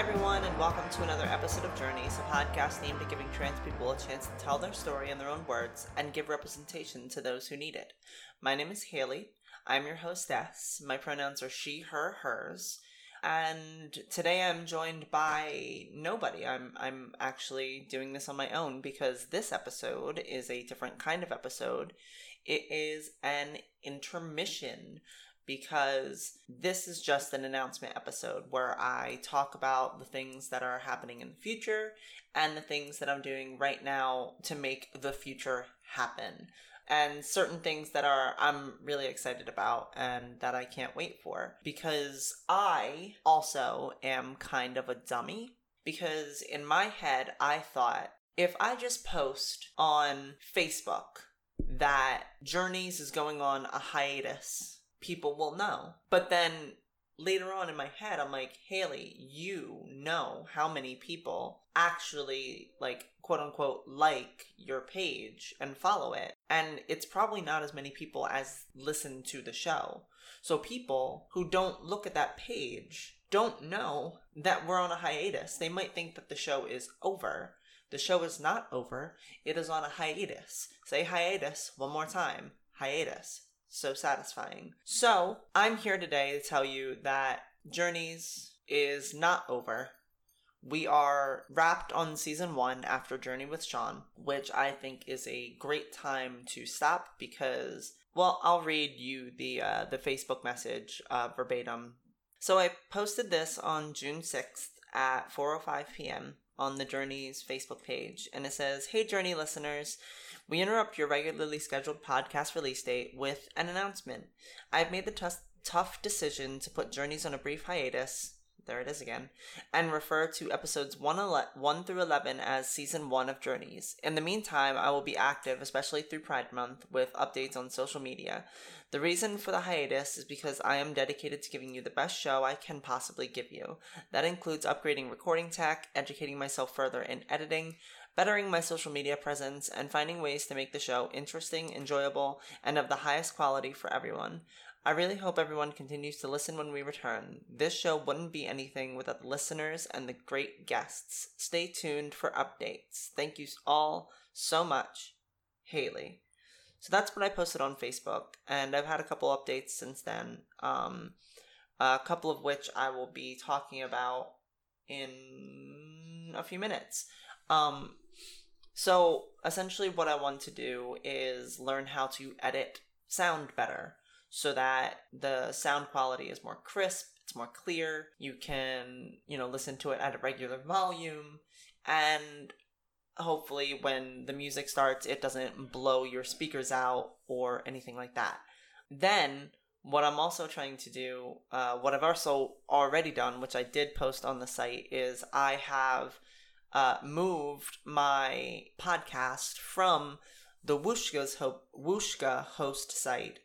everyone, and welcome to another episode of Journeys, a podcast aimed at giving trans people a chance to tell their story in their own words and give representation to those who need it. My name is Haley. I'm your hostess. My pronouns are she, her, hers. And today I'm joined by nobody. I'm I'm actually doing this on my own because this episode is a different kind of episode. It is an intermission because this is just an announcement episode where I talk about the things that are happening in the future and the things that I'm doing right now to make the future happen. And certain things that are I'm really excited about and that I can't wait for because I also am kind of a dummy because in my head I thought if I just post on Facebook that Journeys is going on a hiatus people will know. But then later on in my head, I'm like, Haley, you know how many people actually, like, quote unquote, like your page and follow it. And it's probably not as many people as listen to the show. So people who don't look at that page don't know that we're on a hiatus. They might think that the show is over. The show is not over. It is on a hiatus. Say hiatus one more time. Hiatus so satisfying. So, I'm here today to tell you that Journeys is not over. We are wrapped on season one after Journey with Sean, which I think is a great time to stop because, well, I'll read you the uh, the Facebook message uh, verbatim. So I posted this on June sixth at 4:05 p.m. on the Journey's Facebook page, and it says, "Hey Journey listeners." We interrupt your regularly scheduled podcast release date with an announcement. I've made the t- tough decision to put Journeys on a brief hiatus. There it is again, and refer to episodes 1, 1 through 11 as season 1 of Journeys. In the meantime, I will be active, especially through Pride Month, with updates on social media. The reason for the hiatus is because I am dedicated to giving you the best show I can possibly give you. That includes upgrading recording tech, educating myself further in editing, bettering my social media presence, and finding ways to make the show interesting, enjoyable, and of the highest quality for everyone. I really hope everyone continues to listen when we return. This show wouldn't be anything without the listeners and the great guests. Stay tuned for updates. Thank you all so much, Haley. So that's what I posted on Facebook, and I've had a couple updates since then. Um, a couple of which I will be talking about in a few minutes. Um, so essentially, what I want to do is learn how to edit sound better so that the sound quality is more crisp, it's more clear. You can, you know, listen to it at a regular volume and hopefully when the music starts it doesn't blow your speakers out or anything like that. Then what I'm also trying to do, uh, what I've also already done, which I did post on the site, is I have uh, moved my podcast from the Whooshkaa's ho- Whooshkaa host site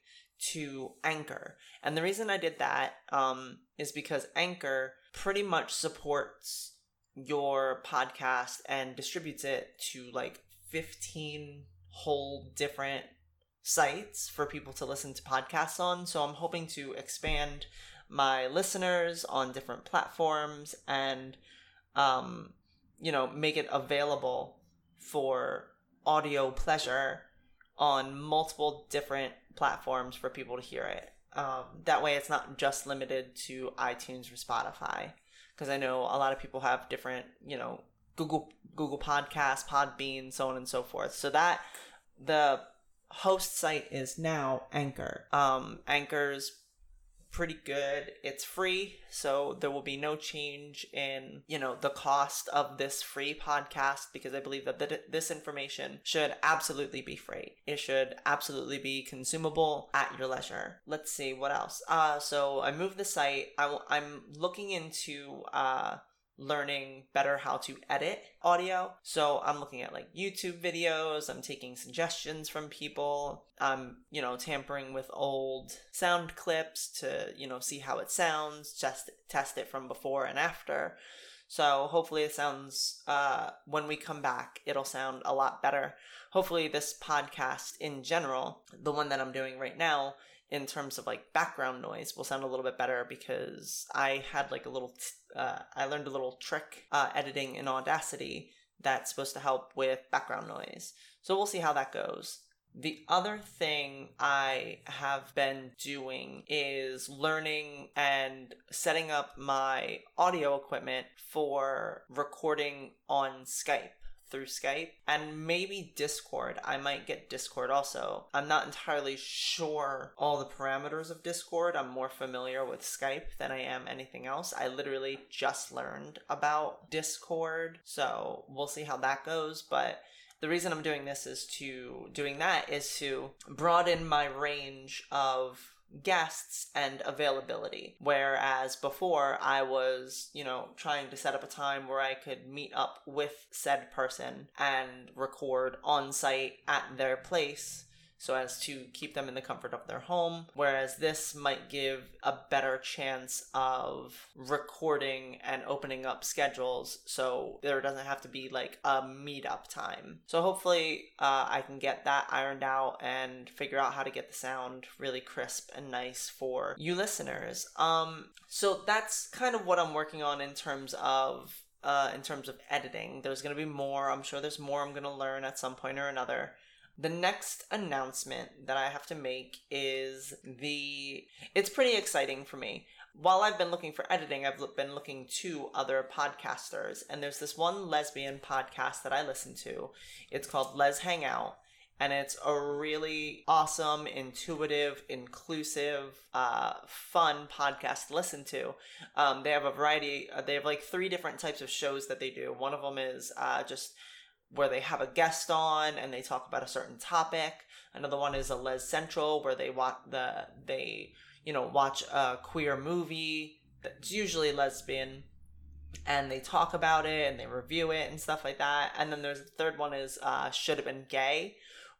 to Anchor. And the reason I did that um, is because Anchor pretty much supports your podcast and distributes it to like 15 whole different sites for people to listen to podcasts on. So I'm hoping to expand my listeners on different platforms and um, you know, make it available for audio pleasure on multiple different platforms for people to hear it. Um, that way, it's not just limited to iTunes or Spotify, because I know a lot of people have different, you know, Google Google Podcasts, Podbean, so on and so forth. So that the host site is now Anchor. Um, Anchor's pretty good. It's free, so there will be no change in, you know, the cost of this free podcast because I believe that this information should absolutely be free. It should absolutely be consumable at your leisure. Let's see what else. Uh so I moved the site. I I'm looking into uh learning better how to edit audio. So I'm looking at like YouTube videos, I'm taking suggestions from people, I'm, you know, tampering with old sound clips to, you know, see how it sounds, just test it from before and after. So hopefully it sounds uh when we come back, it'll sound a lot better. Hopefully this podcast in general, the one that I'm doing right now, in terms of like background noise will sound a little bit better because I had like a little, t- uh, I learned a little trick uh, editing in Audacity that's supposed to help with background noise. So we'll see how that goes. The other thing I have been doing is learning and setting up my audio equipment for recording on Skype through Skype and maybe Discord. I might get Discord also. I'm not entirely sure all the parameters of Discord. I'm more familiar with Skype than I am anything else. I literally just learned about Discord, so we'll see how that goes, but the reason I'm doing this is to doing that is to broaden my range of guests and availability. Whereas before I was, you know, trying to set up a time where I could meet up with said person and record on site at their place so as to keep them in the comfort of their home. Whereas this might give a better chance of recording and opening up schedules so there doesn't have to be like a meetup time. So hopefully uh, I can get that ironed out and figure out how to get the sound really crisp and nice for you listeners. Um, so that's kind of what I'm working on in terms of uh, in terms of editing. There's going to be more. I'm sure there's more I'm going to learn at some point or another. The next announcement that I have to make is the. It's pretty exciting for me. While I've been looking for editing, I've been looking to other podcasters, and there's this one lesbian podcast that I listen to. It's called Lez Hang Out, and it's a really awesome, intuitive, inclusive, uh, fun podcast to listen to. Um, they have a variety. Uh, they have like three different types of shows that they do. One of them is uh, just where they have a guest on and they talk about a certain topic. Another one is a Lez Central where they watch the they you know watch a queer movie that's usually lesbian and they talk about it and they review it and stuff like that. And then there's the third one is uh, should have been gay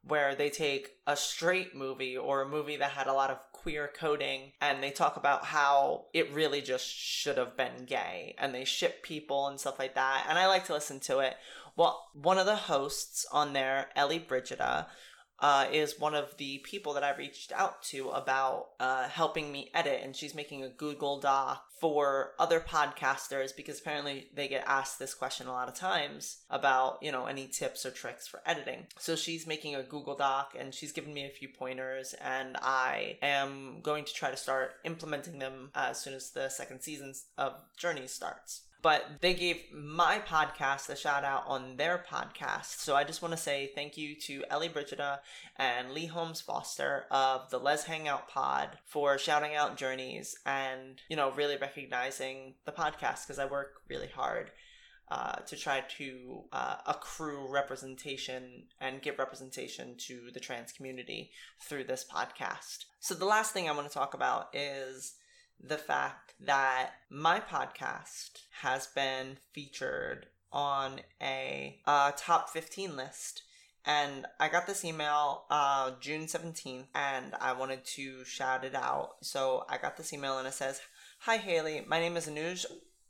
where they take a straight movie or a movie that had a lot of queer coding and they talk about how it really just should have been gay and they ship people and stuff like that. And I like to listen to it. Well, one of the hosts on there, Ellie Brigida, uh, is one of the people that I reached out to about uh, helping me edit, and she's making a Google Doc for other podcasters because apparently they get asked this question a lot of times about you know any tips or tricks for editing. So she's making a Google Doc, and she's given me a few pointers, and I am going to try to start implementing them as soon as the second season of Journey starts but they gave my podcast a shout out on their podcast. So I just want to say thank you to Ellie Brigida and Leigh Holmes Foster of the Lez Hang Out Pod for shouting out Journeys and, you know, really recognizing the podcast because I work really hard. Uh, to try to uh, accrue representation and give representation to the trans community through this podcast. So, the last thing I want to talk about is the fact that my podcast has been featured on a uh, top 15 list. And I got this email uh, June 17th, and I wanted to shout it out. So I got this email, and it says, Hi, Haley. My name is Anuj.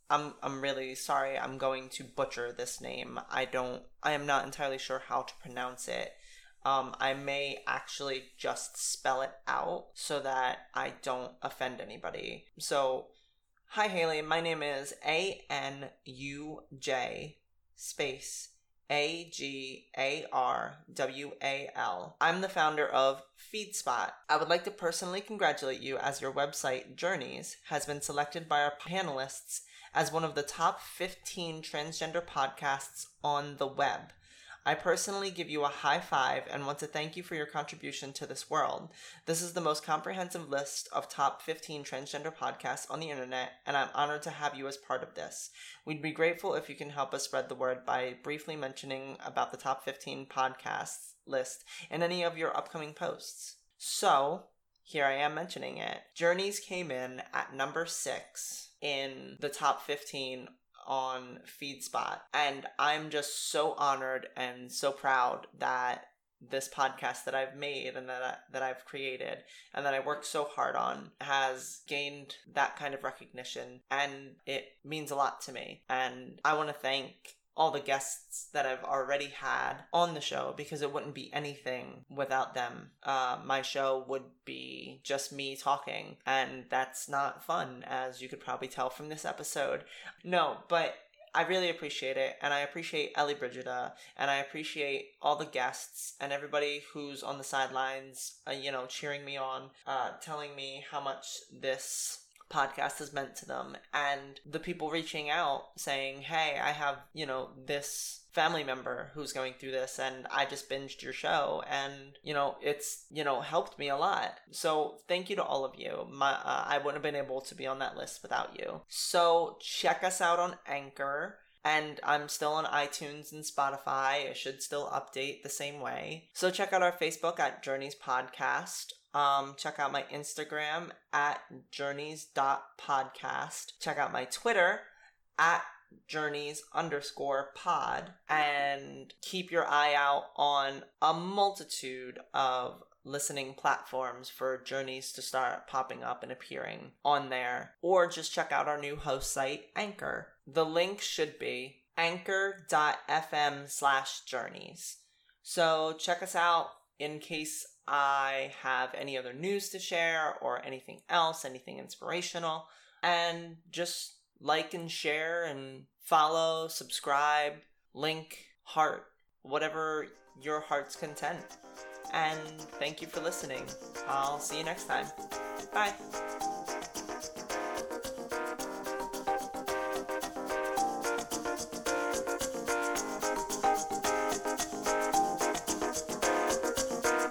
I'm, I'm really sorry. I'm going to butcher this name. I don't, I am not entirely sure how to pronounce it um, I may actually just spell it out so that I don't offend anybody. So, hi Haley, my name is A N U J space A G A R W A L. I'm the founder of FeedSpot. I would like to personally congratulate you as your website, Journeys, has been selected by our panelists as one of the top 15 transgender podcasts on the web. I personally give you a high five and want to thank you for your contribution to this world. This is the most comprehensive list of top 15 transgender podcasts on the internet, and I'm honored to have you as part of this. We'd be grateful if you can help us spread the word by briefly mentioning about the top 15 podcasts list in any of your upcoming posts. So, here I am mentioning it. Journeys came in at number six in the top 15 on FeedSpot. And I'm just so honored and so proud that this podcast that I've made and that I, that I've created and that I worked so hard on has gained that kind of recognition and it means a lot to me. And I want to thank all the guests that I've already had on the show because it wouldn't be anything without them. Uh, my show would be just me talking, and that's not fun, as you could probably tell from this episode. No, but I really appreciate it, and I appreciate Ellie Brigida, and I appreciate all the guests and everybody who's on the sidelines, uh, you know, cheering me on, uh, telling me how much this podcast has meant to them, and the people reaching out saying, "Hey, I have you know this." family member who's going through this and I just binged your show and you know it's you know helped me a lot. So thank you to all of you. My uh, I wouldn't have been able to be on that list without you. So check us out on Anchor. And I'm still on iTunes and Spotify. It should still update the same way. So check out our Facebook at Journeys Podcast. Um, check out my Instagram at journeys.podcast. Check out my Twitter at journeys underscore pod. And keep your eye out on a multitude of listening platforms for journeys to start popping up and appearing on there. Or just check out our new host site anchor. The link should be anchor.fm slash journeys. So check us out in case i have any other news to share or anything else anything inspirational and just like and share and follow, subscribe, link, heart, whatever your heart's content. And thank you for listening. I'll see you next time. Bye.